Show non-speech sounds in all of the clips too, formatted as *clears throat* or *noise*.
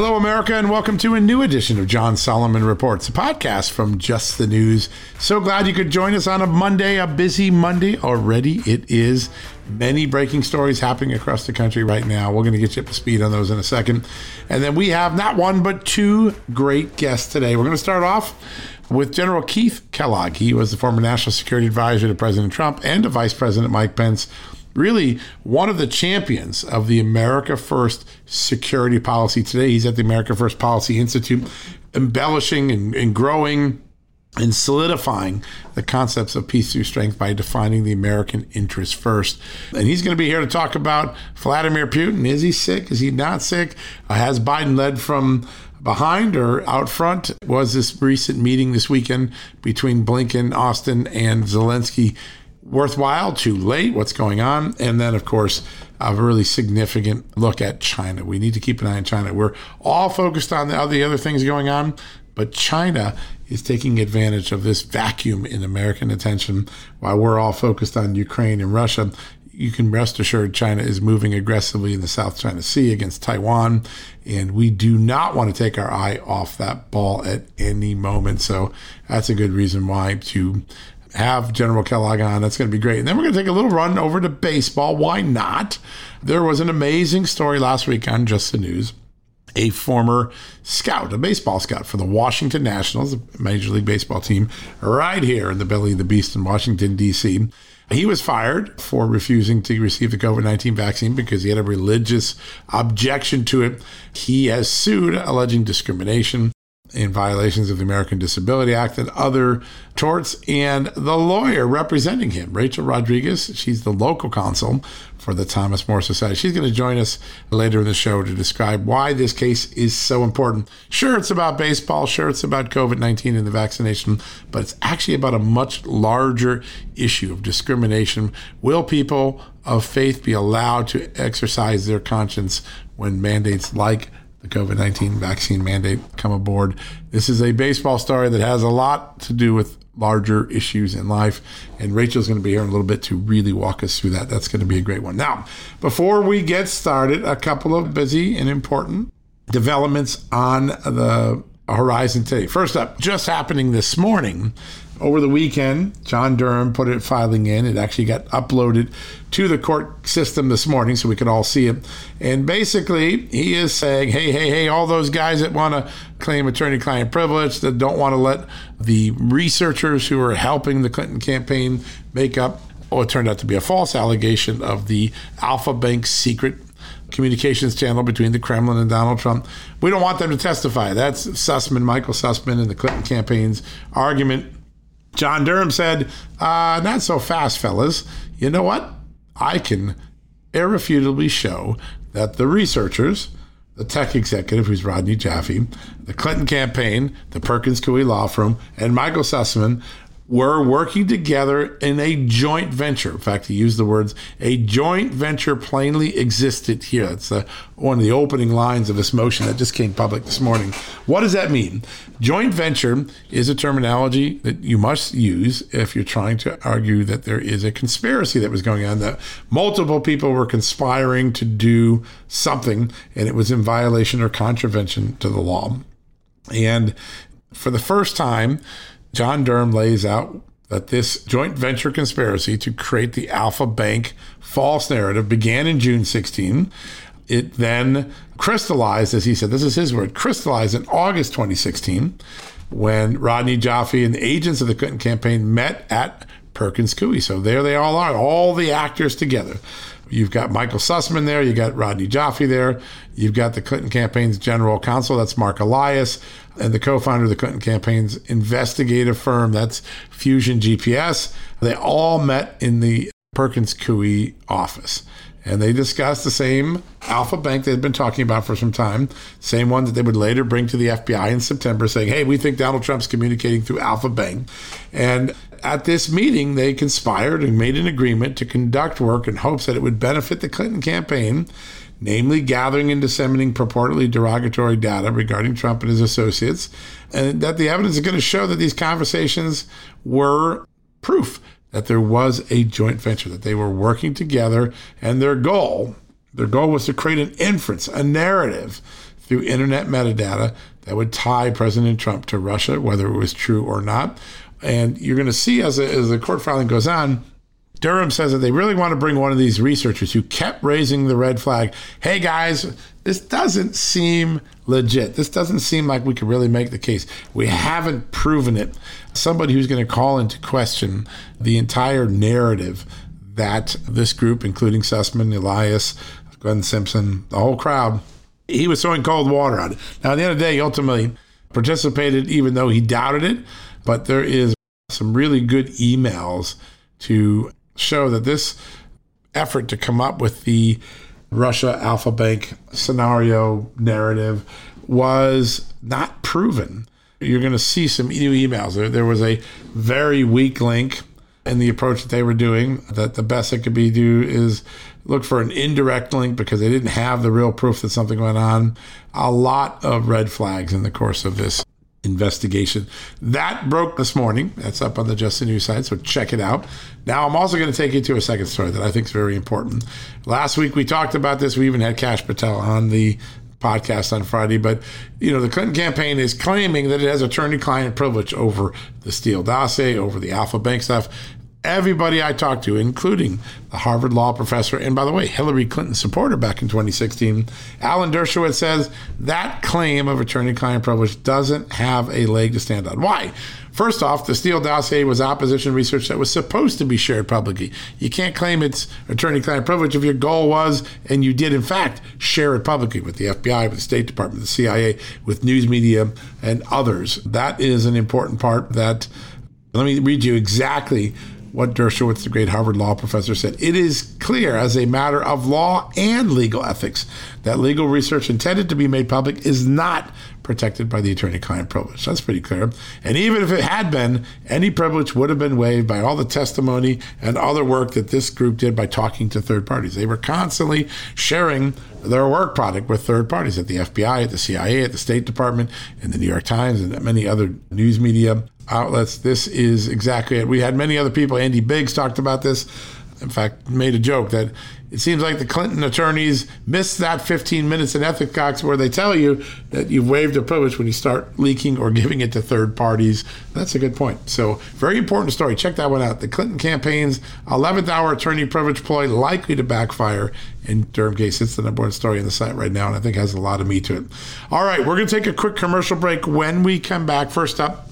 Hello, America, and welcome to a new edition of John Solomon Reports, a podcast from Just the News. So glad you could join us on a Monday, a busy Monday already. It is many breaking stories happening across the country right now. We're going to get you up to speed on those in a second. And then we have not one, but two great guests today. We're going to start off with General Keith Kellogg. He was the former national security advisor to President Trump and to Vice President Mike Pence really one of the champions of the America First security policy today. He's at the America First Policy Institute, embellishing and, and growing and solidifying the concepts of peace through strength by defining the American interest first. And he's going to be here to talk about Vladimir Putin. Is he sick? Is he not sick? Uh, has Biden led from behind or out front? Was this recent meeting this weekend between Blinken, Austin, and Zelensky worthwhile, too late, what's going on. And then, of course, a really significant look at China. We need to keep an eye on China. We're all focused on the other, other things going on, but China is taking advantage of this vacuum in American attention while we're all focused on Ukraine and Russia. You can rest assured China is moving aggressively in the South China Sea against Taiwan, and we do not want to take our eye off that ball at any moment. So that's a good reason why to have General Kellogg on. That's going to be great. And then we're going to take a little run over to baseball. Why not? There was an amazing story last week on Just the News. A former scout, a baseball scout for the Washington Nationals, a Major League Baseball team, right here in the belly of the beast in Washington, D.C. He was fired for refusing to receive the COVID 19 vaccine because he had a religious objection to it. He has sued, alleging discrimination in violations of the American Disability Act and other torts. And the lawyer representing him, Rachel Rodriguez, she's the local counsel for the Thomas More Society. She's going to join us later in the show to describe why this case is so important. Sure, it's about baseball. Sure, it's about COVID 19 and the vaccination, but it's actually about a much larger issue of discrimination. Will people of faith be allowed to exercise their conscience when mandates like the COVID 19 vaccine mandate come aboard. This is a baseball story that has a lot to do with larger issues in life. And Rachel's going to be here in a little bit to really walk us through that. That's going to be a great one. Now, before we get started, a couple of busy and important developments on the horizon today. First up, just happening this morning, over the weekend, John Durham put it filing in. It actually got uploaded to the court system this morning so we could all see it. And basically, he is saying, hey, hey, hey, all those guys that want to claim attorney client privilege, that don't want to let the researchers who are helping the Clinton campaign make up what turned out to be a false allegation of the Alfa Bank secret communications channel between the Kremlin and Donald Trump. We don't want them to testify. That's Sussmann, Michael Sussmann, and the Clinton campaign's argument John Durham said, uh, Not so fast, fellas. You know what? I can irrefutably show that the researchers, the tech executive, who's Rodney Joffe, the Clinton campaign, the Perkins Coie law firm, and Michael Sussmann were working together in a joint venture. In fact, he used the words, a joint venture plainly existed here. That's uh, one of the opening lines of this motion that just came public this morning. What does that mean? Joint venture is a terminology that you must use if you're trying to argue that there is a conspiracy that was going on, that multiple people were conspiring to do something and it was in violation or contravention to the law. And for the first time, John Durham lays out that this joint venture conspiracy to create the Alfa Bank false narrative began in June 16. It then crystallized, as he said, this is his word, crystallized in August 2016 when Rodney Joffe and the agents of the Clinton campaign met at Perkins Coie. So there they all are, all the actors together. You've got Michael Sussmann there. you've got Rodney Joffe there. You've got the Clinton campaign's general counsel. That's Marc Elias, and the co-founder of the Clinton campaign's investigative firm. That's Fusion GPS. They all met in the Perkins Coie office. And they discussed the same Alfa Bank they had been talking about for some time, same one that they would later bring to the FBI in September, saying, hey, we think Donald Trump's communicating through Alfa Bank. And at this meeting, they conspired and made an agreement to conduct work in hopes that it would benefit the Clinton campaign, namely gathering and disseminating purportedly derogatory data regarding Trump and his associates, and that the evidence is going to show that these conversations were proof that there was a joint venture, that they were working together, and their goal, their goal was to create an inference, a narrative through internet metadata that would tie President Trump to Russia, whether it was true or not, and you're going to see as, a, as the court filing goes on, Durham says that they really want to bring one of these researchers who kept raising the red flag. Hey guys, this doesn't seem legit. This doesn't seem like we could really make the case. We haven't proven it. Somebody who's going to call into question the entire narrative that this group, including Sussmann, Elias, Glenn Simpson, the whole crowd, he was throwing cold water on it. Now, at the end of the day, he ultimately participated, even though he doubted it but there is some really good emails to show that this effort to come up with the Russia Alfa Bank scenario narrative was not proven. You're going to see some new emails. There, there was a very weak link in the approach that they were doing. That the best that could be do is look for an indirect link because they didn't have the real proof that something went on. A lot of red flags in the course of this investigation. That broke this morning. That's up on the Just the News site, so check it out. Now, I'm also going to take you to a second story that I think is very important. Last week we talked about this. We even had Kash Patel on the podcast on Friday, but you know the Clinton campaign is claiming that it has attorney-client privilege over the Steele dossier, over the Alfa Bank stuff everybody I talked to, including the Harvard law professor, and by the way, Hillary Clinton supporter back in 2016, Alan Dershowitz says that claim of attorney client privilege doesn't have a leg to stand on. Why? First off, the Steele dossier was opposition research that was supposed to be shared publicly. You can't claim it's attorney client privilege if your goal was, and you did in fact, share it publicly with the FBI, with the State Department, the CIA, with news media, and others. That is an important part that, let me read you exactly what Dershowitz, the great Harvard law professor, said. It is clear as a matter of law and legal ethics that legal research intended to be made public is not protected by the attorney client privilege. That's pretty clear. And even if it had been, any privilege would have been waived by all the testimony and other work that this group did by talking to third parties. They were constantly sharing their work product with third parties at the FBI, at the CIA, at the State Department, in the New York Times, and many other news media outlets. This is exactly it. We had many other people. Andy Biggs talked about this. In fact, made a joke that it seems like the Clinton attorneys missed that 15 minutes in Ethicox where they tell you that you've waived a privilege when you start leaking or giving it to third parties. That's a good point. So, very important story. Check that one out. The Clinton campaign's 11th hour attorney privilege ploy likely to backfire in Durham case. It's the number one story on the site right now, and I think has a lot of meat to it. All right, we're going to take a quick commercial break. When we come back, first up,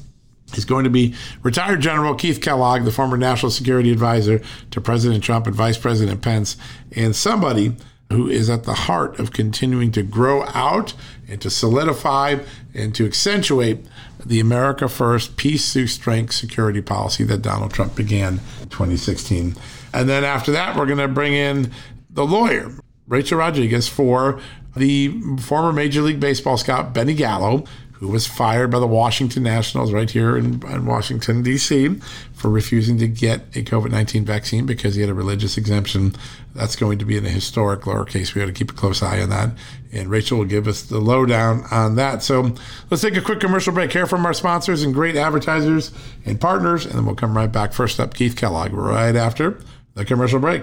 is going to be retired General Keith Kellogg, the former national security advisor to President Trump and Vice President Pence, and somebody who is at the heart of continuing to grow out and to solidify and to accentuate the America First peace through strength security policy that Donald Trump began in 2016. And then after that, we're going to bring in the lawyer, Rachel Rodriguez, for the former Major League Baseball scout Benny Gallo, who was fired by the Washington Nationals right here in, in Washington, D.C., for refusing to get a COVID 19 vaccine because he had a religious exemption. That's going to be in a historic lower case. We got to keep a close eye on that. And Rachel will give us the lowdown on that. So let's take a quick commercial break. Hear from our sponsors and great advertisers and partners, and then we'll come right back. First up, Keith Kellogg, right after the commercial break.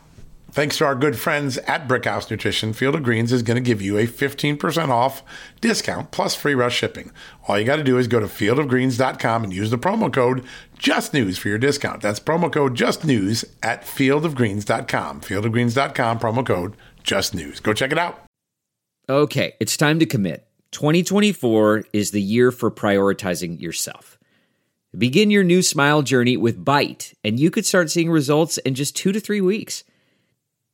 Thanks to our good friends at Brickhouse Nutrition, Field of Greens is going to give you a 15% off discount plus free rush shipping. All you got to do is go to fieldofgreens.com and use the promo code JUSTNEWS for your discount. That's promo code JUSTNEWS at fieldofgreens.com. Fieldofgreens.com, promo code JUSTNEWS. Go check it out. Okay, it's time to commit. 2024 is the year for prioritizing yourself. Begin your new smile journey with Byte, and you could start seeing results in just two to three weeks.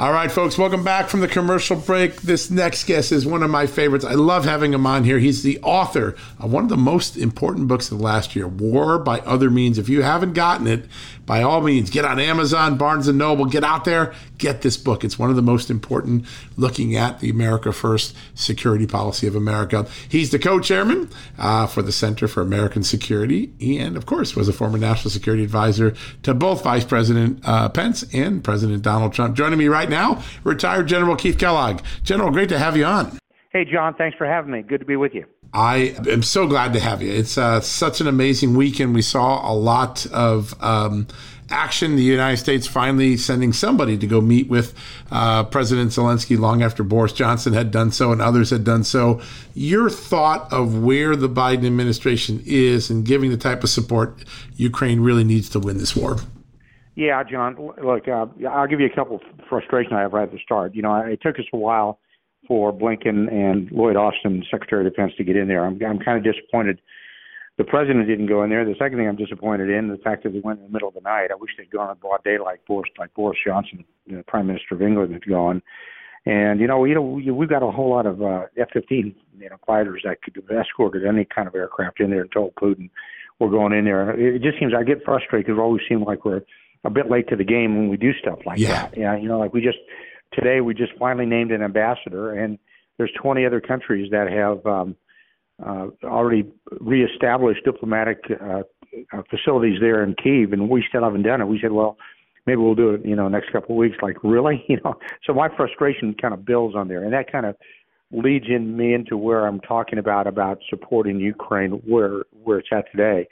All right, folks, welcome back from the commercial break. This next guest is one of my favorites. I love having him on here. He's the author of one of the most important books of the last year, War by Other Means. If you haven't gotten it, by all means, get on Amazon, Barnes and Noble, get out there, get this book. It's one of the most important looking at the America First security policy of America. He's the co-chairman uh, for the Center for American Security, and of course, was a former national security advisor to both Vice President uh, Pence and President Donald Trump. Joining me right now, retired General Keith Kellogg. General, great to have you on. Hey, John, thanks for having me. Good to be with you. I am so glad to have you. It's uh, such an amazing weekend. We saw a lot of um, action. The United States finally sending somebody to go meet with uh, President Zelensky long after Boris Johnson had done so and others had done so. Your thought of where the Biden administration is and giving the type of support Ukraine really needs to win this war? Yeah, John. Look, uh, I'll give you a couple of frustrations I have right at the start. You know, it took us a while for Blinken and Lloyd Austin, Secretary of Defense, to get in there. I'm, I'm kind of disappointed the president didn't go in there. The second thing I'm disappointed in the fact that they went in the middle of the night. I wish they'd gone on broad daylight like Boris, like Boris Johnson, the Prime Minister of England, had gone. And you know, you know, we've got a whole lot of uh, F-15 you know fighters that could have escorted any kind of aircraft in there and told Putin we're going in there. It just seems I get frustrated we always seem like we're a bit late to the game when we do stuff like yeah. that. Yeah, you know, like we just today we just finally named an ambassador, and there's 20 other countries that have um, uh, already reestablished diplomatic uh, uh, facilities there in Kiev, and we still haven't done it. We said, well, maybe we'll do it, you know, next couple of weeks. Like, really, *laughs* you know? So my frustration kind of builds on there, and that kind of leads in me into where I'm talking about about supporting Ukraine where where it's at today.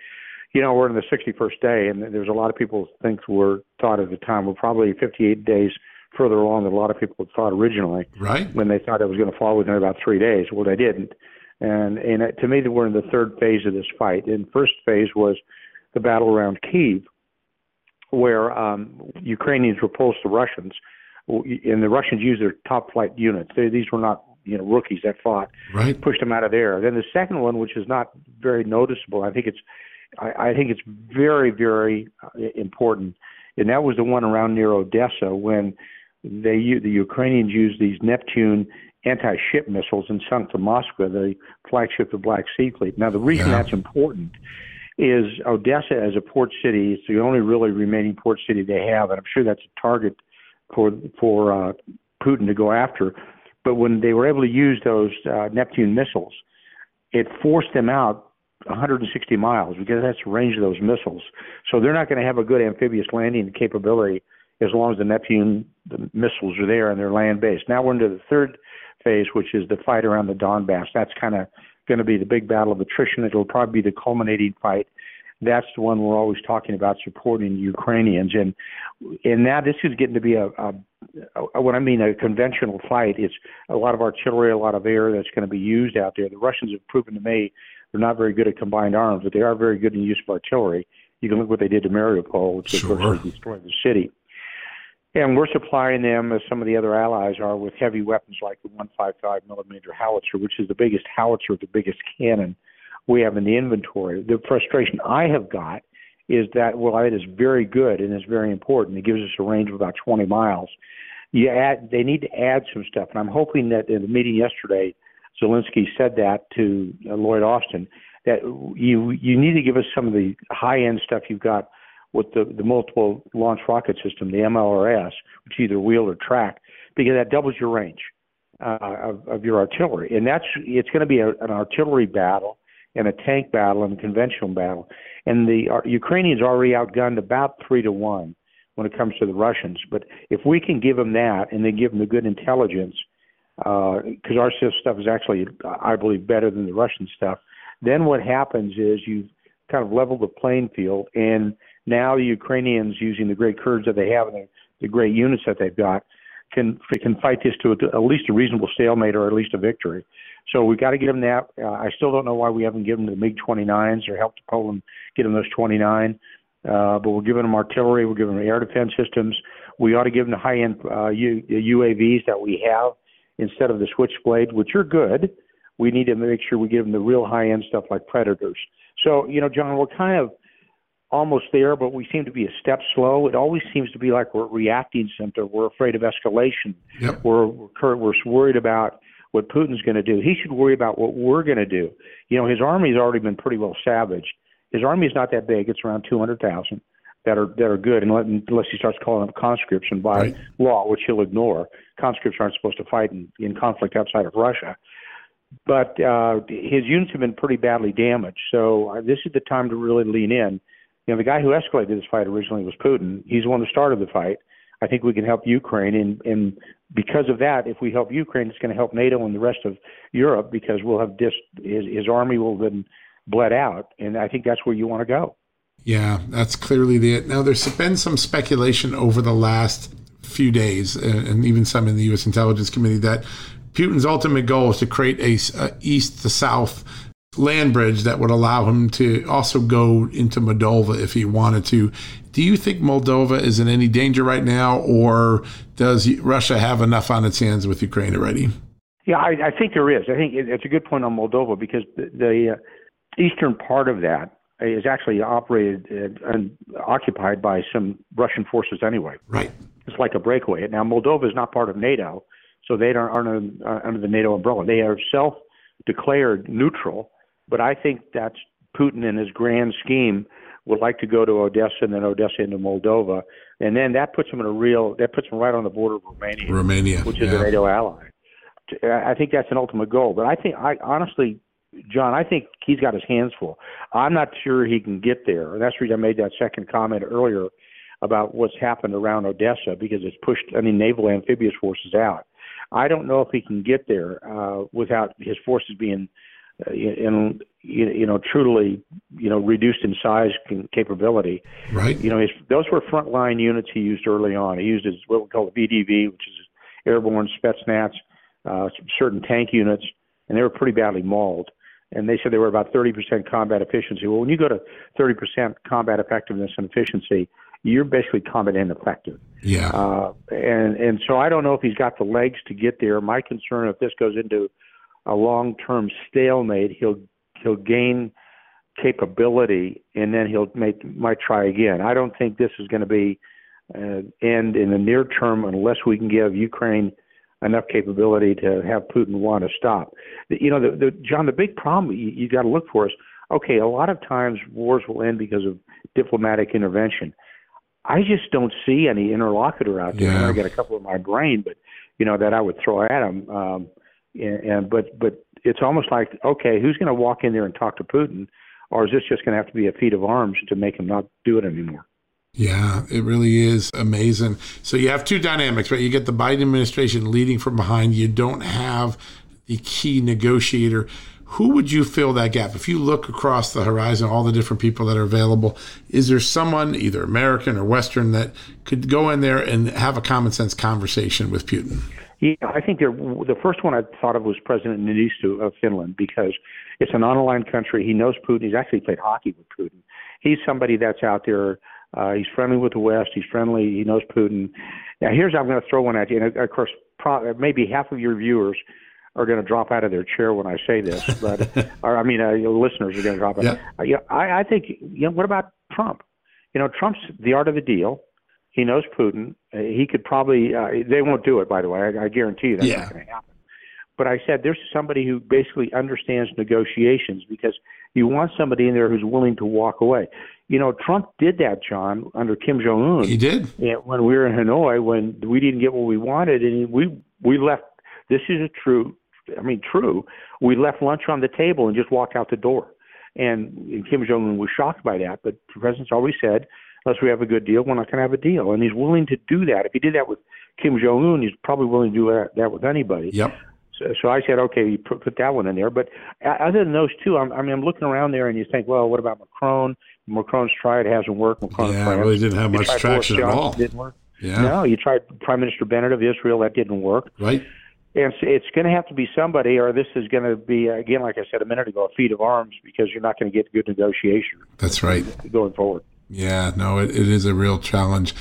You know, we're in the 61st day, and there's a lot of people think we're thought at the time we're probably 58 days further along than a lot of people had thought originally. Right. When they thought it was going to fall within about three days. Well, they didn't. And and to me, we're in the third phase of this fight. And first phase was the battle around Kiev, where um, Ukrainians repulsed the Russians, and the Russians used their top flight units. They, these were not you know rookies that fought, right. pushed them out of there. Then the second one, which is not very noticeable, I think it's I, I think it's very very uh, important, and that was the one around near Odessa when they the Ukrainians used these Neptune anti-ship missiles and sunk the Moskva, the flagship of the Black Sea Fleet. Now the reason yeah. that's important is Odessa as a port city. It's the only really remaining port city they have, and I'm sure that's a target for for uh, Putin to go after. But when they were able to use those uh, Neptune missiles, it forced them out 160 miles because that's the range of those missiles. So they're not going to have a good amphibious landing capability as long as the Neptune the missiles are there and they're land based. Now we're into the third phase, which is the fight around the Donbass. That's kind of going to be the big battle of attrition. It'll probably be the culminating fight. That's the one we're always talking about supporting Ukrainians, and and now this is getting to be a, a, a what I mean a conventional fight. It's a lot of artillery, a lot of air that's going to be used out there. The Russians have proven to me they're not very good at combined arms, but they are very good in the use of artillery. You can look what they did to Mariupol, which sure. virtually destroyed the city. And we're supplying them, as some of the other allies are, with heavy weapons like the 155 millimeter howitzer, which is the biggest howitzer, the biggest cannon we have in the inventory. The frustration I have got is that while it is very good and is very important, it gives us a range of about 20 miles. You add, they need to add some stuff, and I'm hoping that in the meeting yesterday, Zelensky said that to uh, Lloyd Austin that you you need to give us some of the high end stuff you've got with the, the multiple launch rocket system, the MLRS, which either wheel or track, because that doubles your range uh, of, of your artillery. And that's it's going to be a, an artillery battle and a tank battle and a conventional battle. And the uh, Ukrainians already outgunned about three to one when it comes to the Russians. But if we can give them that and then give them the good intelligence, because uh, our stuff is actually, I believe, better than the Russian stuff, then what happens is you kind of level the playing field and now the Ukrainians, using the great courage that they have and the, the great units that they've got, can can fight this to at least a reasonable stalemate or at least a victory. So we've got to get them that. Uh, I still don't know why we haven't given them the MiG 29s or helped Poland get them those 29. Uh, but we're giving them artillery, we're giving them air defense systems. We ought to give them the high end uh, U- UAVs that we have instead of the Switchblade, which are good. We need to make sure we give them the real high end stuff like Predators. So, you know, John, we're kind of almost there, but we seem to be a step slow. It always seems to be like we're reacting something. We're afraid of escalation. Yep. We're, we're we're worried about what Putin's going to do. He should worry about what we're going to do. You know, his army's already been pretty well savaged. His army is not that big. It's around 200,000 that are that are good, unless he starts calling them conscripts, and by right. law, which he'll ignore, conscripts aren't supposed to fight in, in conflict outside of Russia. But uh, his units have been pretty badly damaged, so uh, this is the time to really lean in you know, the guy who escalated this fight originally was Putin. He's the one who started the fight. I think we can help Ukraine, and, and because of that, if we help Ukraine, it's going to help NATO and the rest of Europe because we'll have dis, his, his army will have been bled out, and I think that's where you want to go. Yeah, that's clearly the. It. Now, there's been some speculation over the last few days, and even some in the U.S. Intelligence Committee, that Putin's ultimate goal is to create a, a east to south land bridge that would allow him to also go into Moldova if he wanted to. Do you think Moldova is in any danger right now, or does Russia have enough on its hands with Ukraine already? Yeah, I, I think there is. I think it's a good point on Moldova because the, the uh, eastern part of that is actually operated and occupied by some Russian forces anyway. Right. It's like a breakaway. Now, Moldova is not part of NATO, so they aren't, aren't uh, under the NATO umbrella. They are self-declared neutral but I think that's Putin in his grand scheme would like to go to Odessa and then Odessa into Moldova, and then that puts them in a real that puts them right on the border of Romania, Romania, which is yeah. a NATO ally. I think that's an ultimate goal. But I think I honestly, John, I think he's got his hands full. I'm not sure he can get there, and that's the reason I made that second comment earlier about what's happened around Odessa because it's pushed I mean naval amphibious forces out. I don't know if he can get there uh, without his forces being and you know truly you know reduced in size and capability. Right. You know his, those were frontline units he used early on. He used his what we call the VDV, which is airborne Spetsnaz, uh, certain tank units, and they were pretty badly mauled. And they said they were about 30% combat efficiency. Well, when you go to 30% combat effectiveness and efficiency, you're basically combat ineffective. Yeah. Uh, and and so I don't know if he's got the legs to get there. My concern if this goes into a long-term stalemate, he'll he'll gain capability and then he'll make might try again. I don't think this is going to be uh, end in the near term unless we can give Ukraine enough capability to have Putin want to stop. You know, the, the John, the big problem you, you got to look for is okay. A lot of times wars will end because of diplomatic intervention. I just don't see any interlocutor out there. Yeah. I got a couple in my brain, but you know that I would throw at him. Um, and, and but but it's almost like okay, who's going to walk in there and talk to Putin, or is this just going to have to be a feat of arms to make him not do it anymore? Yeah, it really is amazing. So you have two dynamics, right? You get the Biden administration leading from behind. You don't have the key negotiator. Who would you fill that gap? If you look across the horizon, all the different people that are available, is there someone, either American or Western, that could go in there and have a common sense conversation with Putin? Yeah, I think the first one I thought of was President Niinistö of Finland because it's an unaligned country. He knows Putin. He's actually played hockey with Putin. He's somebody that's out there uh, he's friendly with the West. He's friendly. He knows Putin. Now, here's I'm going to throw one at you. And of course, pro- maybe half of your viewers are going to drop out of their chair when I say this, *laughs* but or I mean, uh, your listeners are going to drop out. Yeah. Uh, yeah, I, I think. You know, what about Trump? You know, Trump's the art of the deal. He knows Putin. Uh, he could probably. Uh, they won't do it, by the way. I, I guarantee you that's yeah. not going to happen. But I said there's somebody who basically understands negotiations because you want somebody in there who's willing to walk away. You know, Trump did that, John, under Kim Jong Un. He did. When we were in Hanoi, when we didn't get what we wanted, and we we left. This is a true. I mean, true. We left lunch on the table and just walked out the door. And, and Kim Jong Un was shocked by that. But the president's always said, unless we have a good deal, we're not going to have a deal. And he's willing to do that. If he did that with Kim Jong Un, he's probably willing to do that, that with anybody. Yep. So, so I said, okay, you put, put that one in there. But other than those two, I'm, I mean, I'm looking around there, and you think, well, what about Macron? Macron's tried, it hasn't worked. Macron yeah, really didn't have much traction at all. Didn't work. Yeah. No, you tried Prime Minister Bennett of Israel, that didn't work. Right. And so it's going to have to be somebody, or this is going to be again, like I said a minute ago, a feat of arms because you're not going to get good negotiation. That's right. Going forward. Yeah, no, it, it is a real challenge.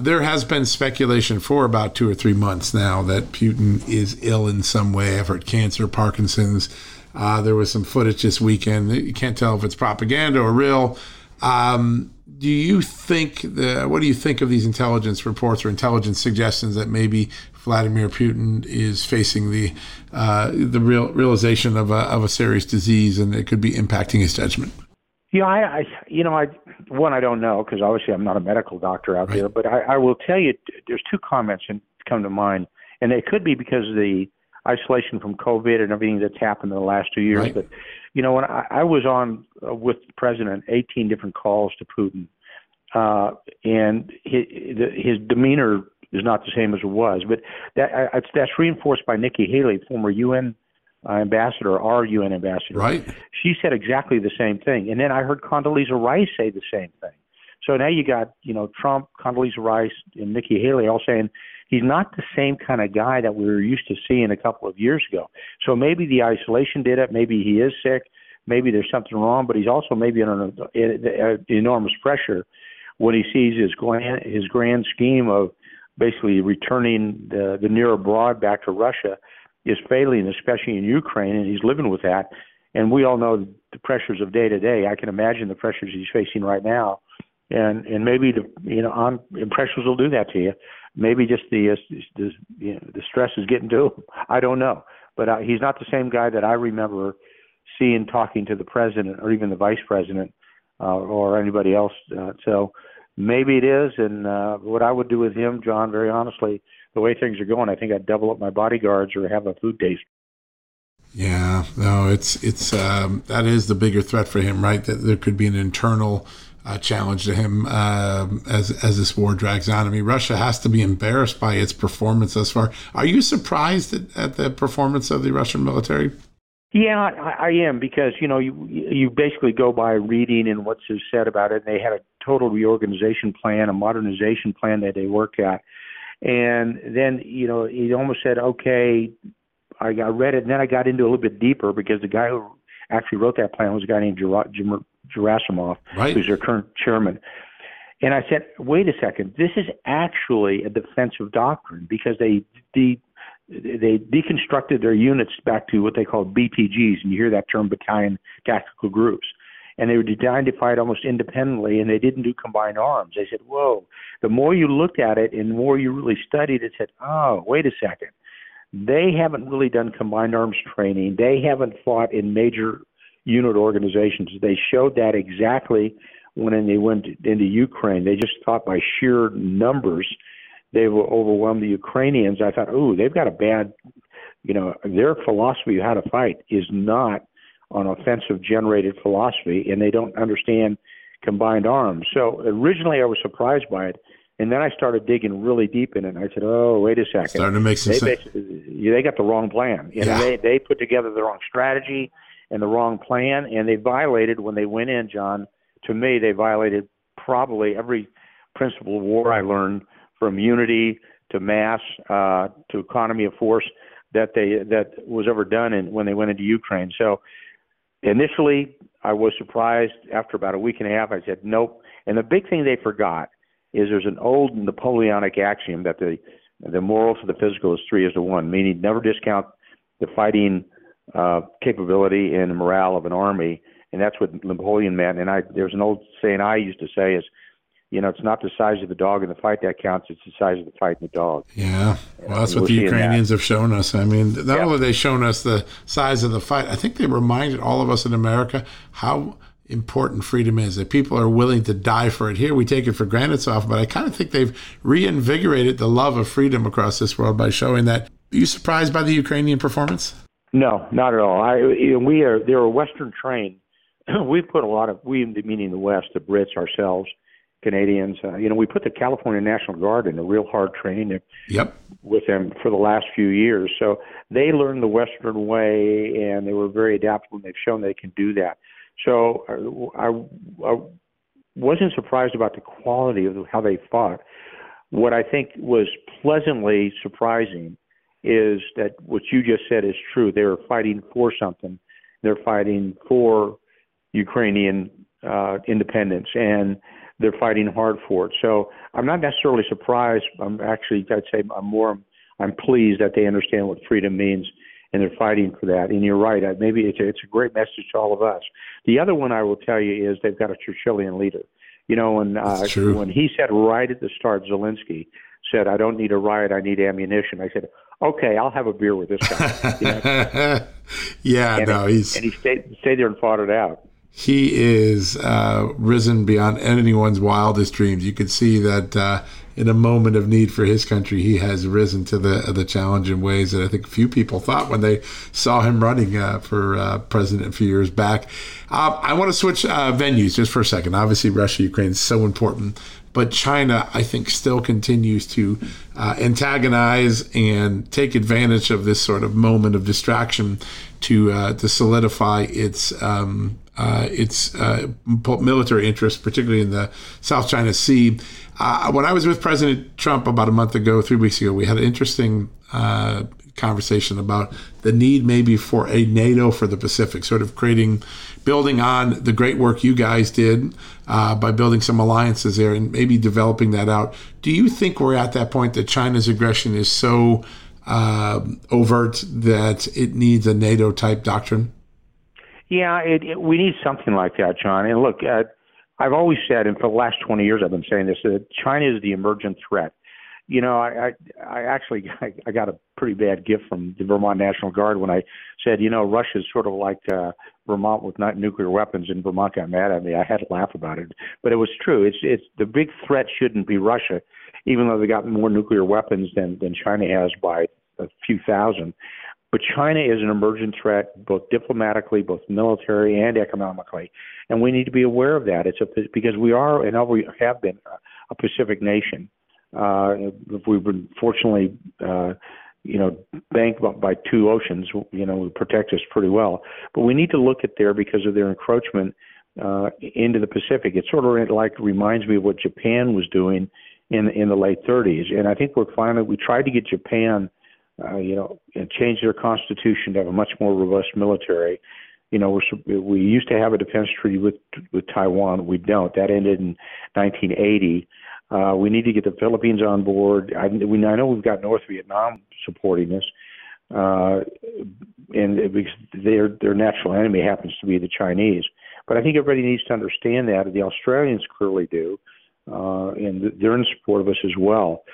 There has been speculation for about two or three months now that Putin is ill in some way. I've heard cancer, Parkinson's. Uh, there was some footage this weekend. You can't tell if it's propaganda or real. Um, do you think the, what do you think of these intelligence reports or intelligence suggestions that maybe Vladimir Putin is facing the uh, the real realization of a, of a serious disease and it could be impacting his judgment? Yeah, I, I you know, I one I don't know because obviously I'm not a medical doctor out right. there, but I, I will tell you there's two comments that come to mind, and it could be because of the isolation from COVID and everything that's happened in the last two years. Right. But you know, when I, I was on uh, with the president, 18 different calls to Putin, uh, and his, his demeanor is not the same as it was. But that that's reinforced by Nikki Haley, former UN uh, ambassador, our UN ambassador. Right. She said exactly the same thing. And then I heard Condoleezza Rice say the same thing. So now you got, you know, Trump, Condoleezza Rice, and Nikki Haley all saying he's not the same kind of guy that we were used to seeing a couple of years ago. So maybe the isolation did it. Maybe he is sick. Maybe there's something wrong, but he's also maybe under enormous pressure when he sees his grand, his grand scheme of basically returning the, the near abroad back to Russia is failing, especially in Ukraine, and he's living with that. And we all know the pressures of day to day. I can imagine the pressures he's facing right now, and and maybe the you know on pressures will do that to you. Maybe just the uh, the you know, the stress is getting to him. I don't know, but uh, he's not the same guy that I remember seeing talking to the president or even the vice president uh, or anybody else. Uh, so maybe it is. And uh, what I would do with him, John, very honestly, the way things are going, I think I'd double up my bodyguards or have a food taste. Yeah, no, it's it's um, that is the bigger threat for him, right? That there could be an internal uh, challenge to him uh, as as this war drags on. I mean, Russia has to be embarrassed by its performance thus far. Are you surprised at, at the performance of the Russian military? Yeah, I, I am because you know you you basically go by reading and what's said about it. And they had a total reorganization plan, a modernization plan that they work at, and then you know he almost said, okay, I, I read it, and then I got into a little bit deeper because the guy who actually wrote that plan was a guy named Gerasimov, right. who's their current chairman. And I said, wait a second, this is actually a defensive doctrine because they de- they deconstructed their units back to what they call BTGs, and you hear that term, battalion tactical groups. And they were designed to fight almost independently, and they didn't do combined arms. They said, whoa. The more you looked at it and the more you really studied it, said, oh, wait a second. They haven't really done combined arms training. They haven't fought in major unit organizations. They showed that exactly when they went into Ukraine. They just thought by sheer numbers they will overwhelm the Ukrainians. I thought, oh, they've got a bad, you know, their philosophy of how to fight is not an offensive generated philosophy, and they don't understand combined arms. So originally I was surprised by it. And then I started digging really deep in it. And I said, "Oh, wait a second! Starting to make some they, sense. They got the wrong plan. You yeah. know, they they put together the wrong strategy and the wrong plan, and they violated when they went in, John. To me, they violated probably every principle of war I learned from unity to mass uh, to economy of force that they that was ever done in, when they went into Ukraine. So initially, I was surprised. After about a week and a half, I said nope. And the big thing they forgot is there's an old Napoleonic axiom that the the moral to the physical is three is to one, meaning never discount the fighting uh, capability and morale of an army, and that's what Napoleon meant. And I there's an old saying I used to say is you know, it's not the size of the dog in the fight that counts; it's the size of the fight in the dog. Yeah, well, that's what the Ukrainians have shown us. I mean, not yeah. only they shown us the size of the fight, I think they reminded all of us in America how important freedom is. That people are willing to die for it. Here, we take it for granted so often, but I kind of think they've reinvigorated the love of freedom across this world by showing that. Are you surprised by the Ukrainian performance? No, not at all. I, we are they're a Western train. *clears throat* we put a lot of we, meaning the West, the Brits, ourselves Canadians. Uh, you know, we put the California National Guard in a real hard training yep. with them for the last few years. So they learned the Western way, and they were very adaptable, and they've shown they can do that. So uh, I, I wasn't surprised about the quality of how they fought. What I think was pleasantly surprising is that what you just said is true. They were fighting for something. They're fighting for Ukrainian uh, independence, and they're fighting hard for it. So I'm not necessarily surprised. I'm actually, I'd say, I'm more, I'm pleased that they understand what freedom means and they're fighting for that. And you're right. Maybe it's a, it's a great message to all of us. The other one I will tell you is they've got a Churchillian leader. You know, when uh, when he said right at the start, Zelensky said, "I don't need a riot. I need ammunition." I said, "Okay, I'll have a beer with this guy." *laughs* You know? yeah, and no, he, he's and he stayed stayed there and fought it out he is uh, risen beyond anyone's wildest dreams. You could see that uh, in a moment of need for his country, he has risen to the the challenge in ways that I think few people thought when they saw him running uh, for uh, president a few years back. Uh, I want to switch uh, venues just for a second. Obviously, Russia Ukraine is so important, but China, I think, still continues to antagonize and take advantage of this sort of moment of distraction to to solidify its um, uh, its uh, military interests, particularly in the South China Sea. Uh, when I was with President Trump about a month ago, three weeks ago, we had an interesting uh, conversation about the need maybe for a NATO for the Pacific, sort of creating, building on the great work you guys did uh, by building some alliances there and maybe developing that out. Do you think we're at that point that China's aggression is so uh, overt that it needs a NATO type doctrine? Yeah, it, it, we need something like that, John. And look, uh, I've always said, and for the last 20 years I've been saying this, that China is the emergent threat. You know, I, I, I actually *laughs* I, I got a pretty bad gift from the Vermont National Guard when I said, you know, Russia's sort of like uh, Vermont with not nuclear weapons, and Vermont got mad at me. I had to laugh about it, but it was true. It's it's the big threat shouldn't be Russia, even though they got more nuclear weapons than than China has by a few thousand. But China is an emergent threat, both diplomatically, both military and economically, and we need to be aware of that. It's a, because we are and we have been a Pacific nation. Uh, we've been fortunately, uh, you know, banked by two oceans. You know, protect us pretty well. But we need to look at there because of their encroachment uh, into the Pacific. It sort of like reminds me of what Japan was doing in in the late 30s, and I think we're finally we tried to get Japan uh, you know, and change their constitution to have a much more robust military. You know, we're, we used to have a defense treaty with with Taiwan. We don't. That ended in 1980. Uh, we need to get the Philippines on board. I, we, I know we've got North Vietnam supporting this, uh, and because their their natural enemy happens to be the Chinese. But I think everybody needs to understand that. The Australians clearly do, uh, and they're in support of us as well.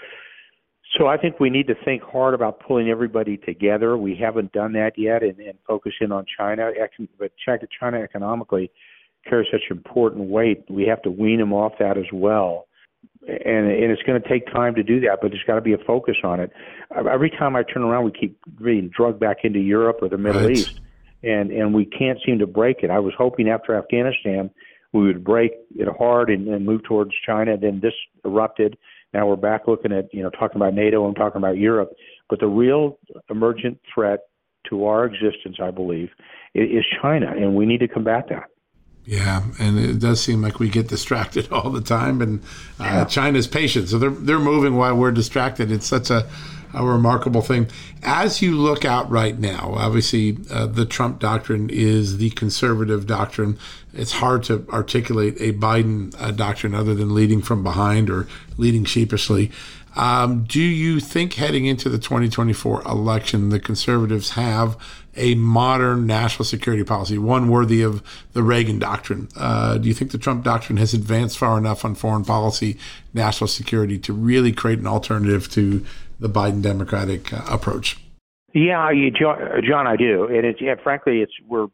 So I think we need to think hard about pulling everybody together. We haven't done that yet, and, and focus in on China. But China economically carries such important weight. We have to wean them off that as well and and it's going to take time to do that, but there's got to be a focus on it. Every time I turn around, we keep being drugged back into Europe or the Middle right. East, and and we can't seem to break it. I was hoping after Afghanistan we would break it hard and, and move towards China. Then this erupted. Now we're back looking at you know talking about NATO and talking about Europe, but the real emergent threat to our existence, I believe, is China, and we need to combat that. Yeah, and it does seem like we get distracted *laughs* all the time, and uh, yeah. China's patient, so they're they're moving while we're distracted. It's such a a remarkable thing. As you look out right now, obviously uh, the Trump doctrine is the conservative doctrine. It's hard to articulate a Biden uh, doctrine other than leading from behind or leading sheepishly. Um, do you think heading into the 2024 election, the conservatives have a modern national security policy, one worthy of the Reagan doctrine? Uh, do you think the Trump doctrine has advanced far enough on foreign policy, national security, to really create an alternative to the Biden Democratic uh, approach? Yeah, you, John, I do, and it's yeah, frankly, it's we're uh,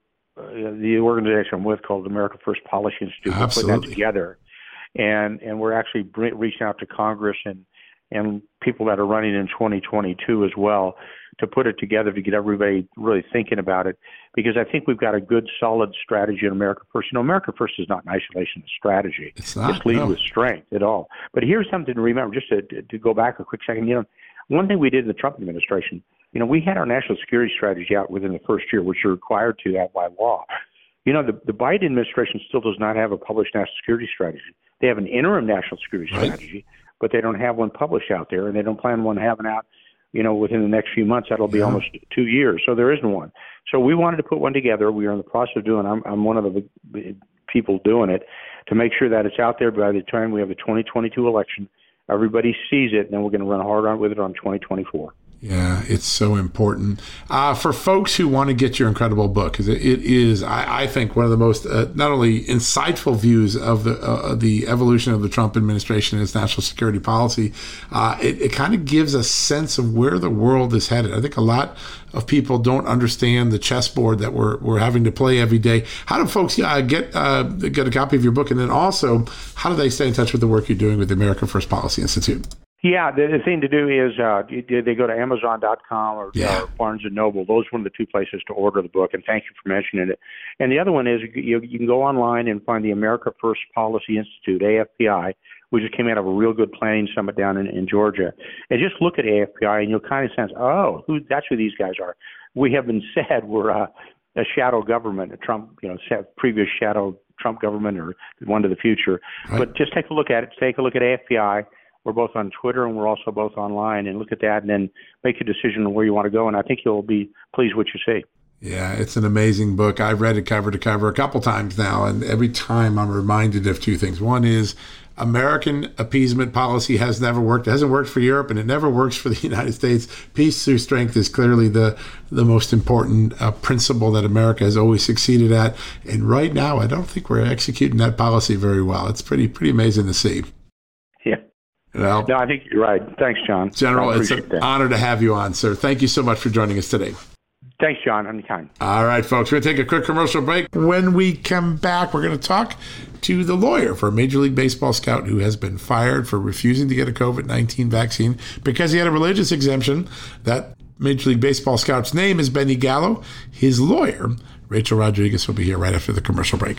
the organization I'm with called America First Policy Institute. We're putting that together, and and we're actually reaching out to Congress and and people that are running in 2022 as well to put it together to get everybody really thinking about it because I think we've got a good solid strategy in America First. You know, America First is not an isolationist strategy. It's not. It's lead no. with strength at all. But here's something to remember, just to, to go back a quick second. You know, one thing we did in the Trump administration, you know, we had our national security strategy out within the first year, which you're required to have by law. You know, the, the Biden administration still does not have a published national security strategy. They have an interim national security right. strategy, but they don't have one published out there, and they don't plan one having out, you know, within the next few months. That'll be yeah. almost two years. So there isn't one. So we wanted to put one together. We are in the process of doing. I'm I'm one of the people doing it to make sure that it's out there by the time we have the 2022 election. Everybody sees it, and then we're going to run hard on with it on 2024. Yeah, it's so important uh, for folks who want to get your incredible book because it, it is, I, I, think, one of the most uh, not only insightful views of the uh, the evolution of the Trump administration and its national security policy. Uh, it, it kind of gives a sense of where the world is headed. I think a lot of people don't understand the chessboard that we're we're having to play every day. How do folks get uh, get a copy of your book, and then also how do they stay in touch with the work you're doing with the America First Policy Institute? Yeah, the, the thing to do is uh, they go to Amazon.com or, yeah. or Barnes and Noble. Those are one of the two places to order the book. And thank you for mentioning it. And the other one is you, you can go online and find the America First Policy Institute (AFPI). We just came out of a real good planning summit down in, in Georgia, and just look at AFPI and you'll kind of sense, oh, who that's who these guys are. We have been *laughs* said we're uh, a shadow government, a Trump, you know, previous shadow Trump government or one to the future. Right. But just take a look at it. Take a look at AFPI we're both on Twitter and we're also both online. And look at that and then make a decision on where you want to go. And I think you'll be pleased what you see. Yeah, it's an amazing book. I've read it cover to cover a couple times now, and every time I'm reminded of two things. One is American appeasement policy has never worked. It hasn't worked for Europe, and it never works for the *laughs* United States. Peace through strength is clearly the the most important uh, principle that America has always succeeded at. And right now, I don't think we're executing that policy very well. It's pretty pretty amazing to see. Well, no, I think you're right. Thanks, John. General, it's an that. honor to have you on, sir. Thank you so much for joining us today. Thanks, John. Anytime. All right, folks. We're going to take a quick commercial break. When we come back, we're going to talk to the lawyer for a Major League Baseball scout who has been fired for refusing to get a COVID 19 vaccine because he had a religious exemption. That Major League Baseball scout's name is Benny Gallo. His lawyer, Rachel Rodriguez, will be here right after the commercial break.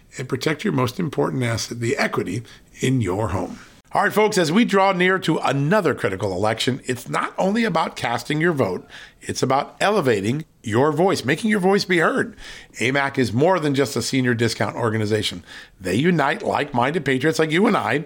and protect your most important asset, the equity in your home. All right, folks, as we draw near to another critical election, it's not only about casting your vote, it's about elevating your voice, making your voice be heard. AMAC is more than just a senior discount organization. They unite like minded patriots like you and I,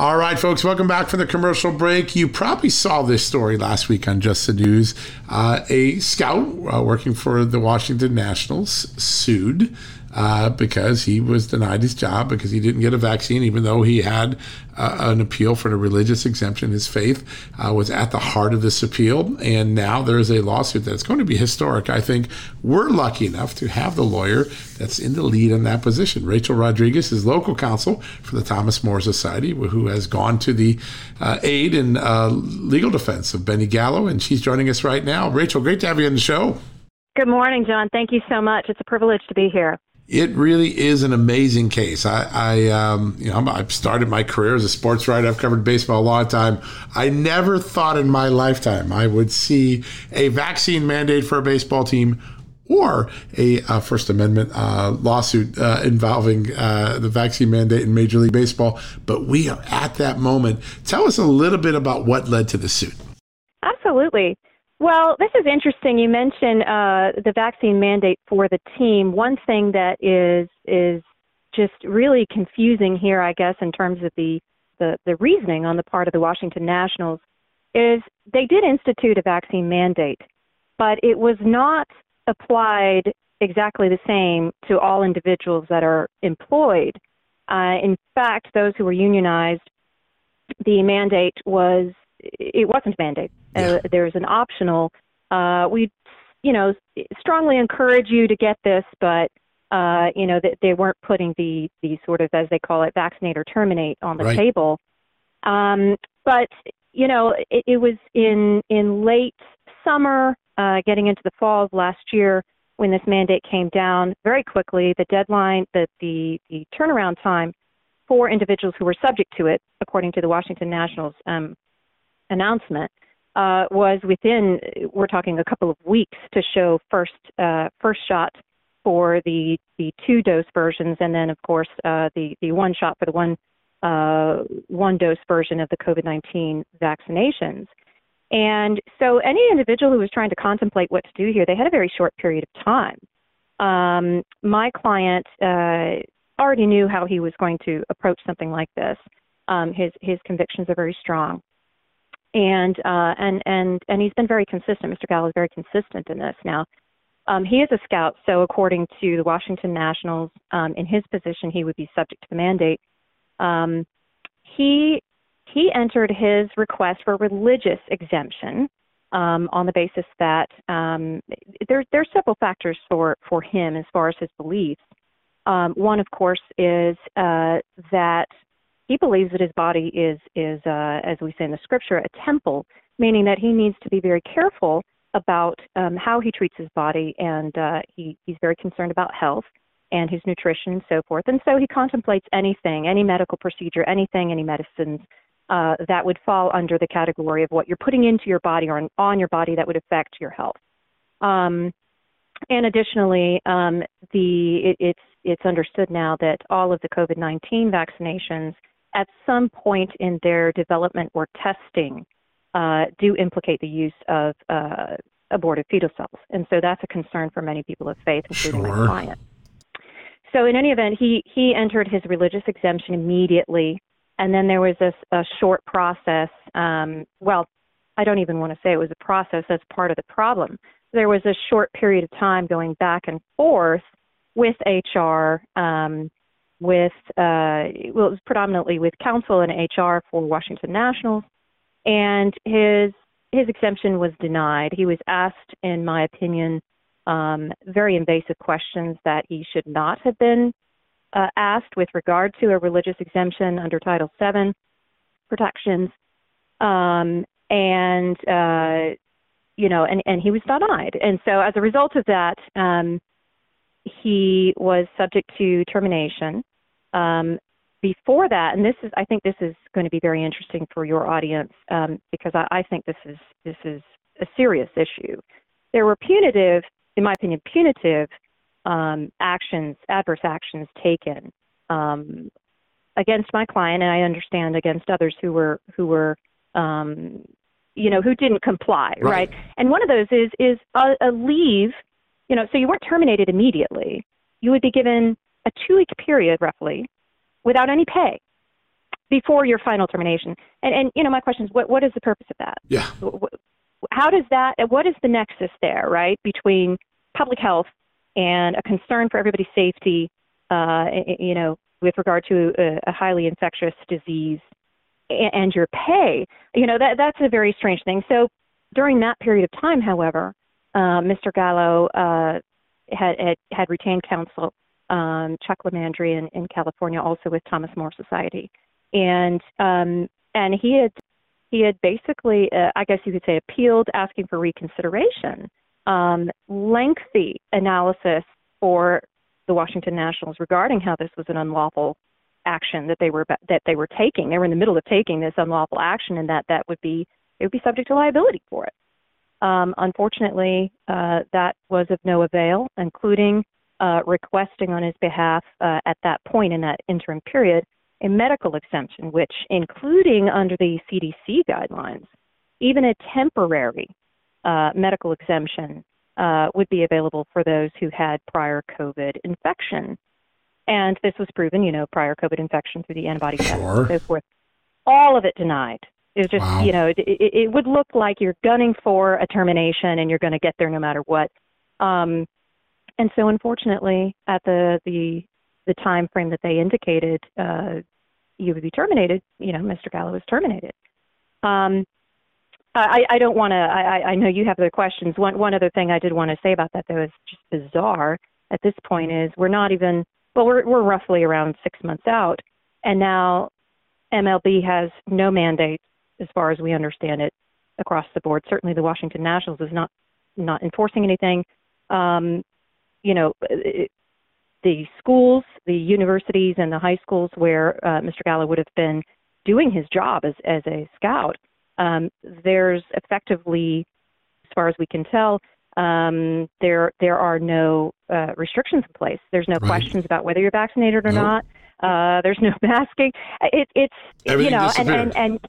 All right, folks, welcome back from the commercial break. You probably saw this story last week on Just the News. Uh, a scout uh, working for the Washington Nationals sued uh, because he was denied his job because he didn't get a vaccine, even though he had uh, an appeal for the religious exemption. His faith uh, was at the heart of this appeal, and now there is a lawsuit that's going to be historic. I think we're lucky enough to have the lawyer that's in the lead in that position. Rachel Rodriguez is local counsel for the Thomas More Society, who has gone to the uh, aid and uh, legal defense of Benny Gallo, and she's joining us right now. Rachel, great to have you on the show. Good morning, John. Thank you so much. It's a privilege to be here it really is an amazing case. I, I um, you know, I've started my career as a sports writer. I've covered baseball a long time. I never thought in my lifetime I would see a vaccine mandate for a baseball team or a uh, First Amendment uh, lawsuit uh, involving uh, the vaccine mandate in Major League Baseball. But we are at that moment. Tell us a little bit about what led to the suit. Absolutely. Well, this is interesting. You mentioned uh, the vaccine mandate for the team. One thing that is is just really confusing here, I guess, in terms of the, the, the reasoning on the part of the Washington Nationals, is they did institute a vaccine mandate, but it was not applied exactly the same to all individuals that are employed. Uh, in fact, those who were unionized, the mandate was it wasn't a mandate. Yeah. Uh, there's an optional. Uh, we, you know, strongly encourage you to get this, but uh, you know, they, they weren't putting the the sort of as they call it, vaccinate or terminate on the right. table. Um, but you know, it, it was in in late summer, uh, getting into the fall of last year when this mandate came down very quickly. The deadline, the the, the turnaround time for individuals who were subject to it, according to the Washington Nationals um, announcement, uh, was within we're talking a couple of weeks to show first uh, first shot for the the two dose versions, and then of course uh, the the one shot for the one uh, one dose version of the COVID nineteen vaccinations. And so, any individual who was trying to contemplate what to do here, they had a very short period of time. Um, my client uh, already knew how he was going to approach something like this. Um, his his convictions are very strong and uh, and and and he's been very consistent. Mr. Gallo is very consistent in this. Now, um, he is a scout, so according to the Washington Nationals, um, in his position, he would be subject to the mandate. Um, he he entered his request for religious exemption um, on the basis that um, there, are several factors for, for him as far as his beliefs. Um, one, of course, is uh, that he believes that his body is, is uh, as we say in the scripture, a temple, meaning that he needs to be very careful about um, how he treats his body, and uh, he, he's very concerned about health and his nutrition and so forth. And so he contemplates anything, any medical procedure, anything, any medicines uh, that would fall under the category of what you're putting into your body or on your body that would affect your health. Um, and additionally, um, the it, it's it's understood now that all of the COVID-19 vaccinations, at some point in their development or testing, uh, do implicate the use of uh, aborted fetal cells, and so that's a concern for many people of faith, including sure. my client. So in any event, he he entered his religious exemption immediately, and then there was this a short process. Um, well, I don't even want to say it was a process. That's part of the problem. There was a short period of time going back and forth with HR, um, with uh, well, it was predominantly with counsel and HR for Washington Nationals, and his his exemption was denied. He was asked, in my opinion, um, very invasive questions that he should not have been uh, asked with regard to a religious exemption under Title VII protections. Um, and, uh, you know, and, and he was denied. And so as a result of that, um, he was subject to termination. Um, before that, and this is, I think this is going to be very interesting for your audience um, because I, I think this is this is a serious issue. There were punitive in my opinion, punitive um, actions, adverse actions taken um, against my client, and I understand against others who were who were um, you know who didn't comply, right. right? And one of those is is a, a leave. You know, so you weren't terminated immediately. You would be given a two week period, roughly, without any pay before your final termination. And, and you know, my question is, what what is the purpose of that? Yeah. How does that? What is the nexus there, right, between public health and a concern for everybody's safety, uh, you know, with regard to a, a highly infectious disease and your pay. You know, that that's a very strange thing. So during that period of time, however, uh, Mr. Gallo uh, had, had, had retained counsel, um, Chuck LiMandri in, in California, also with Thomas More Society, and um, and he had he had basically, uh, I guess you could say, appealed, asking for reconsideration um, lengthy analysis for the Washington Nationals regarding how this was an unlawful action that they were that they were taking. They were in the middle of taking this unlawful action, and that that would be it would be subject to liability for it. Um, unfortunately, uh, that was of no avail, including uh, requesting on his behalf uh, at that point in that interim period a medical exemption, which, including under the CDC guidelines, even a temporary uh, medical exemption uh, would be available for those who had prior COVID infection. And this was proven, you know, prior COVID infection through the antibody test and so forth. All of it denied. It was just, wow. you know, it, it, it, would look like you're gunning for a termination and you're going to get there no matter what. Um, and so, unfortunately, at the the the time frame that they indicated, uh, you would be terminated. You know, Mr. Gallo was terminated. Um, I, I don't want to. I, I know you have other questions. One one other thing I did want to say about that though is just bizarre. At this point, is we're not even well, we're we're roughly around six months out, and now MLB has no mandate, as far as we understand it, across the board. Certainly, the Washington Nationals is not not enforcing anything. Um, you know, it, the schools, the universities, and the high schools where uh, Mr. Gallo would have been doing his job as as a scout um, there's effectively, as far as we can tell, um, there there are no uh, restrictions in place. There's no right. questions about whether you're vaccinated or nope. not. Uh, there's no *laughs* masking. It, it's everything you know, and, and, and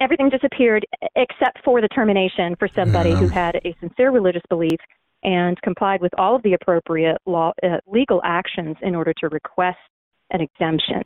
everything disappeared except for the termination for somebody yeah. who had a sincere religious belief and complied with all of the appropriate law uh, legal actions in order to request an exemption.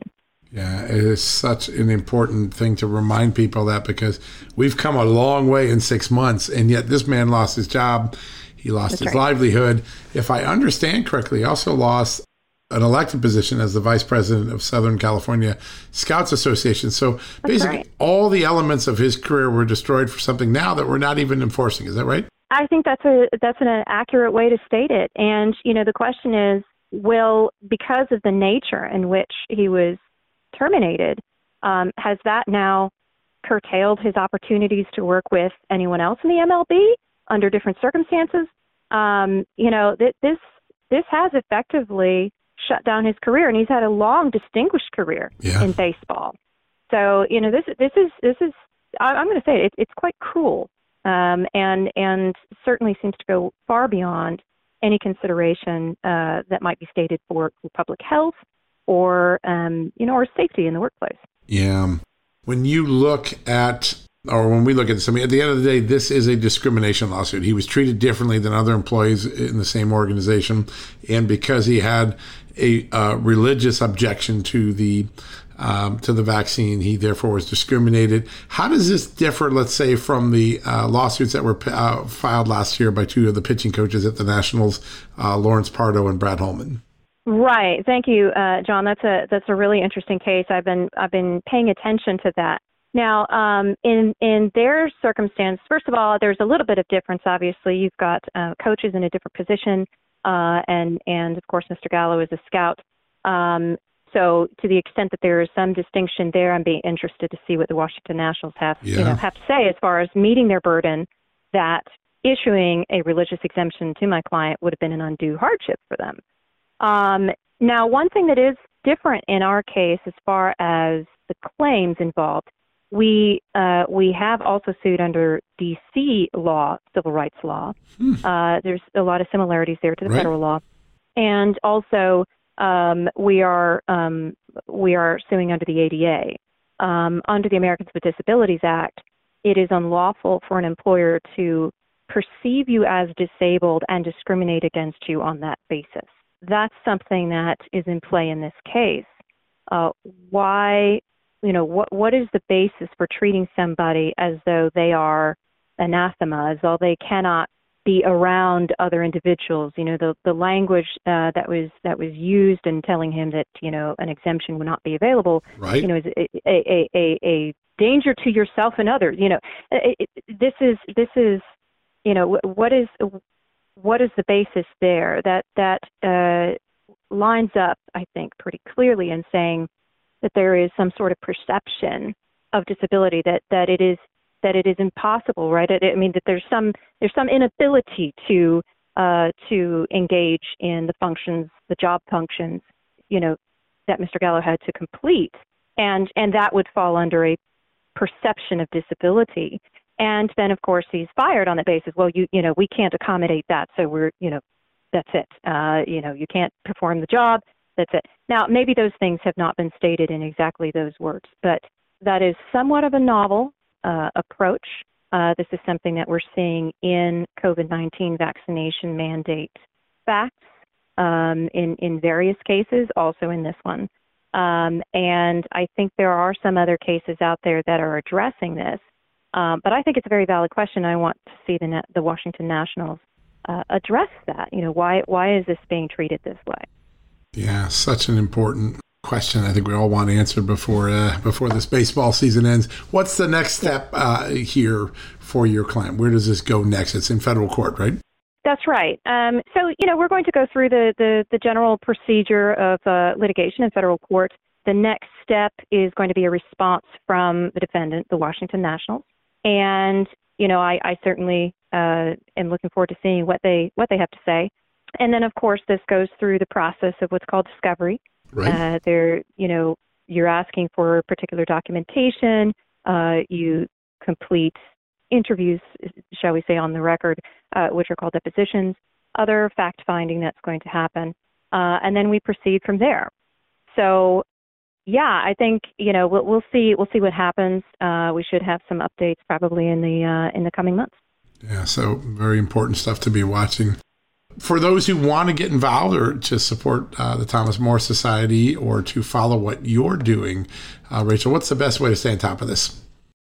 Yeah, it is such an important thing to remind people that because we've come a long way in six months, and yet this man lost his job. He lost That's his right. livelihood. If I understand correctly, he also lost an elected position as the vice president of Southern California Scouts Association. So basically, right. all the elements of his career were destroyed for something now that we're not even enforcing. Is that right? I think that's a that's an accurate way to state it. And you know, the question is, will because of the nature in which he was terminated, um, has that now curtailed his opportunities to work with anyone else in the MLB under different circumstances? Um, you know, th- this this has effectively shut down his career, and he's had a long, distinguished career yeah. in baseball. So you know, this this is this is I, am going to say it, it's quite cruel, um, and and certainly seems to go far beyond any consideration uh, that might be stated for, public health or um, you know or safety in the workplace. Yeah, when you look at or when we look at this, I mean, at the end of the day, this is a discrimination lawsuit. He was treated differently than other employees in the same organization, and because he had a uh, religious objection to the um, to the vaccine, he therefore was discriminated. How does this differ, let's say, from the uh, lawsuits that were uh, filed last year by two of the pitching coaches at the Nationals, uh, Lawrence Pardo and Brad Holman? Right. Thank you, uh, John. That's a that's a really interesting case. I've been I've been paying attention to that. Now, um, in in their circumstance, first of all, there's a little bit of difference. Obviously, you've got uh, coaches in a different position, uh, and and of course, Mr. Gallo is a scout. Um, so, to the extent that there is some distinction there, I'm being interested to see what the Washington Nationals have yeah. you know have to say as far as meeting their burden. That issuing a religious exemption to my client would have been an undue hardship for them. Um, now, one thing that is different in our case, as far as the claims involved, we uh, we have also sued under D.C. law, civil rights law. Hmm. Uh, there's a lot of similarities there to the right. federal law, and also um, we are um, we are suing under the ADA. Um, under the Americans with Disabilities Act, it is unlawful for an employer to perceive you as disabled and discriminate against you on that basis. That's something that is in play in this case. Uh, why you know what what is the basis for treating somebody as though they are anathema as though they cannot be around other individuals. You know the the language uh, that was that was used in telling him that you know an exemption would not be available right. you know is a a a, a danger to yourself and others you know. It, it, this is this is you know what is what is the basis there? That that uh, lines up i think pretty clearly in saying that there is some sort of perception of disability that that it is that it is impossible, right? I, mean that there's some there's some inability to uh, to engage in the functions, the job functions, you know, that Mr. Gallo had to complete, and and that would fall under a perception of disability. And then, of course, he's fired on the basis. Well, you you know, we can't accommodate that, so we're you know, that's it. Uh, you know, you can't perform the job. That's it. Now, maybe those things have not been stated in exactly those words, but that is somewhat of a novel uh, approach. Uh, this is something that we're seeing in COVID 19 vaccination mandate facts um, in, in various cases, also in this one. Um, and I think there are some other cases out there that are addressing this. Um, but I think it's a very valid question. I want to see the, the Washington Nationals uh, address that. You know, why why is this being treated this way? Yeah, such an important question. I think we all want answered before uh, before this baseball season ends. What's the next step uh, here for your client? Where does this go next? It's in federal court, right? That's right. Um, so you know we're going to go through the the, the general procedure of uh, litigation in federal court. The next step is going to be a response from the defendant, the Washington Nationals, and you know I, I certainly uh, am looking forward to seeing what they what they have to say. And then, of course, this goes through the process of what's called discovery. Right. Uh, there, you know, you're asking for particular documentation. Uh, you complete interviews, shall we say, on the record, uh, which are called depositions. Other fact finding that's going to happen, uh, and then we proceed from there. So, yeah, I think you know we'll, we'll see. We'll see what happens. Uh, we should have some updates probably in the uh, in the coming months. Yeah, so very important stuff to be watching for those who want to get involved or to support uh, the Thomas More Society or to follow what you're doing, uh, Rachel, what's the best way to stay on top of this?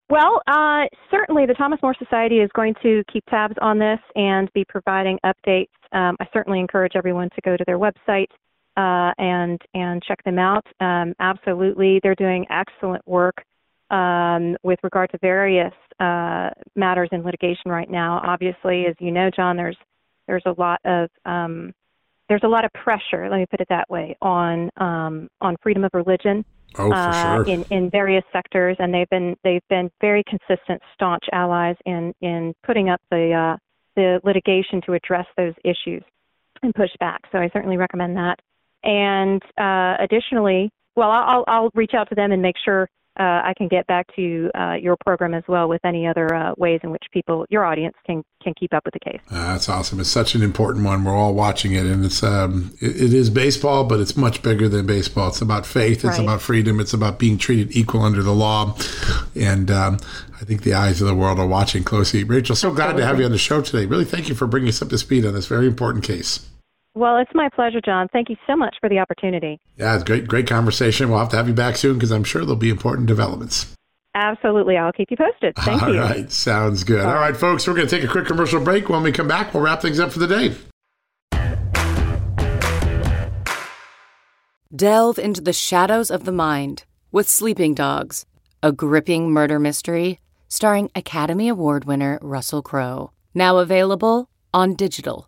Well, uh, certainly the Thomas More Society is going to keep tabs on this and be providing updates. Um, I certainly encourage everyone to go to their website uh, and and check them out. Um, absolutely, they're doing excellent work um, with regard to various uh, matters in litigation right now. Obviously, as you know, John, there's there's a lot of um, there's a lot of pressure. Let me put it that way on um, on freedom of religion oh, uh, sure. in in various sectors, and they've been they've been very consistent, staunch allies in in putting up the uh, the litigation to address those issues and push back. So I certainly recommend that. And uh, additionally, well, I'll I'll reach out to them and make sure uh, I can get back to uh, your program as well with any other uh, ways in which people, your audience, can can keep up with the case. Uh, that's awesome. It's such an important one. We're all watching it, and it's um, it, it is baseball, but it's much bigger than baseball. It's about faith. It's right. about freedom. It's about being treated equal under the law, and um, I think the eyes of the world are watching closely. Rachel, so glad to have you on the show today. Really, thank you for bringing us up to speed on this very important case. Well, it's my pleasure, John. Thank you so much for the opportunity. Yeah, it's great, great conversation. We'll have to have you back soon because I'm sure there'll be important developments. Absolutely. I'll keep you posted. Thank All you. All right. Sounds good. All, All right. right, folks, we're going to take a quick commercial break. When we come back, we'll wrap things up for the day. Delve into the shadows of the mind with Sleeping Dogs, a gripping murder mystery starring Academy Award winner Russell Crowe. Now available on digital.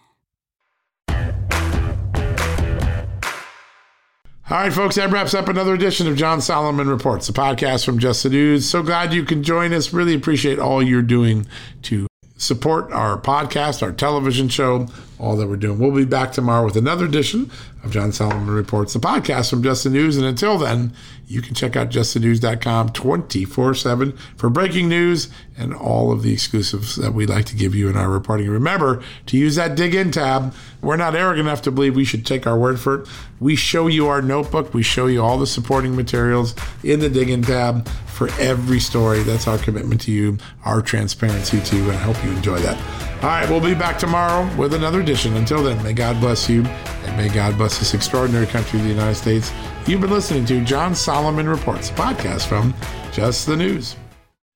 All right, folks, that wraps up another edition of John Solomon Reports, the podcast from Just the News. So glad you can join us. Really appreciate all you're doing to support our podcast, our television show, all that we're doing. We'll be back tomorrow with another edition of John Solomon Reports, the podcast from Just the News. And until then, you can check out justthenews.com 24 7 for breaking news and all of the exclusives that we like to give you in our reporting. Remember to use that dig in tab. We're not arrogant enough to believe we should take our word for it. We show you our notebook, we show you all the supporting materials in the dig in tab for every story. That's our commitment to you, our transparency to you, and I hope you enjoy that. All right, we'll be back tomorrow with another edition. Until then, may God bless you and may God bless this extraordinary country, the United States. You've been listening to John Solomon Reports, podcast from Just the News.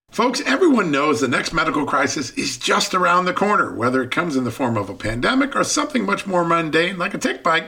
Folks, everyone knows the next medical crisis is just around the corner, whether it comes in the form of a pandemic or something much more mundane like a tick bite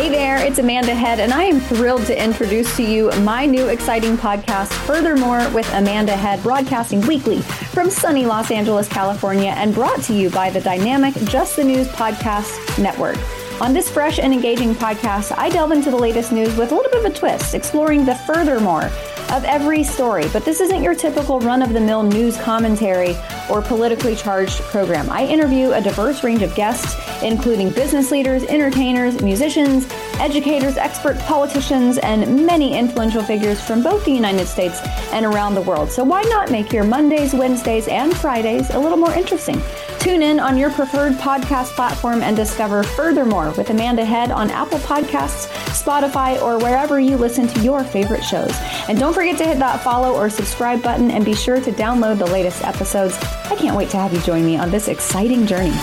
Hey there, it's Amanda Head, and I am thrilled to introduce to you my new exciting podcast, Furthermore, with Amanda Head, broadcasting weekly from sunny Los Angeles, California, and brought to you by the dynamic Just the News Podcast Network. On this fresh and engaging podcast, I delve into the latest news with a little bit of a twist, exploring the furthermore of every story. But this isn't your typical run of the mill news commentary or politically charged program. I interview a diverse range of guests, including business leaders, entertainers, musicians, educators, experts, politicians, and many influential figures from both the United States and around the world. So why not make your Mondays, Wednesdays, and Fridays a little more interesting? Tune in on your preferred podcast platform and discover furthermore with Amanda Head on Apple Podcasts, Spotify, or wherever you listen to your favorite shows. And don't forget to hit that follow or subscribe button and be sure to download the latest episodes. I can't wait to have you join me on this exciting journey.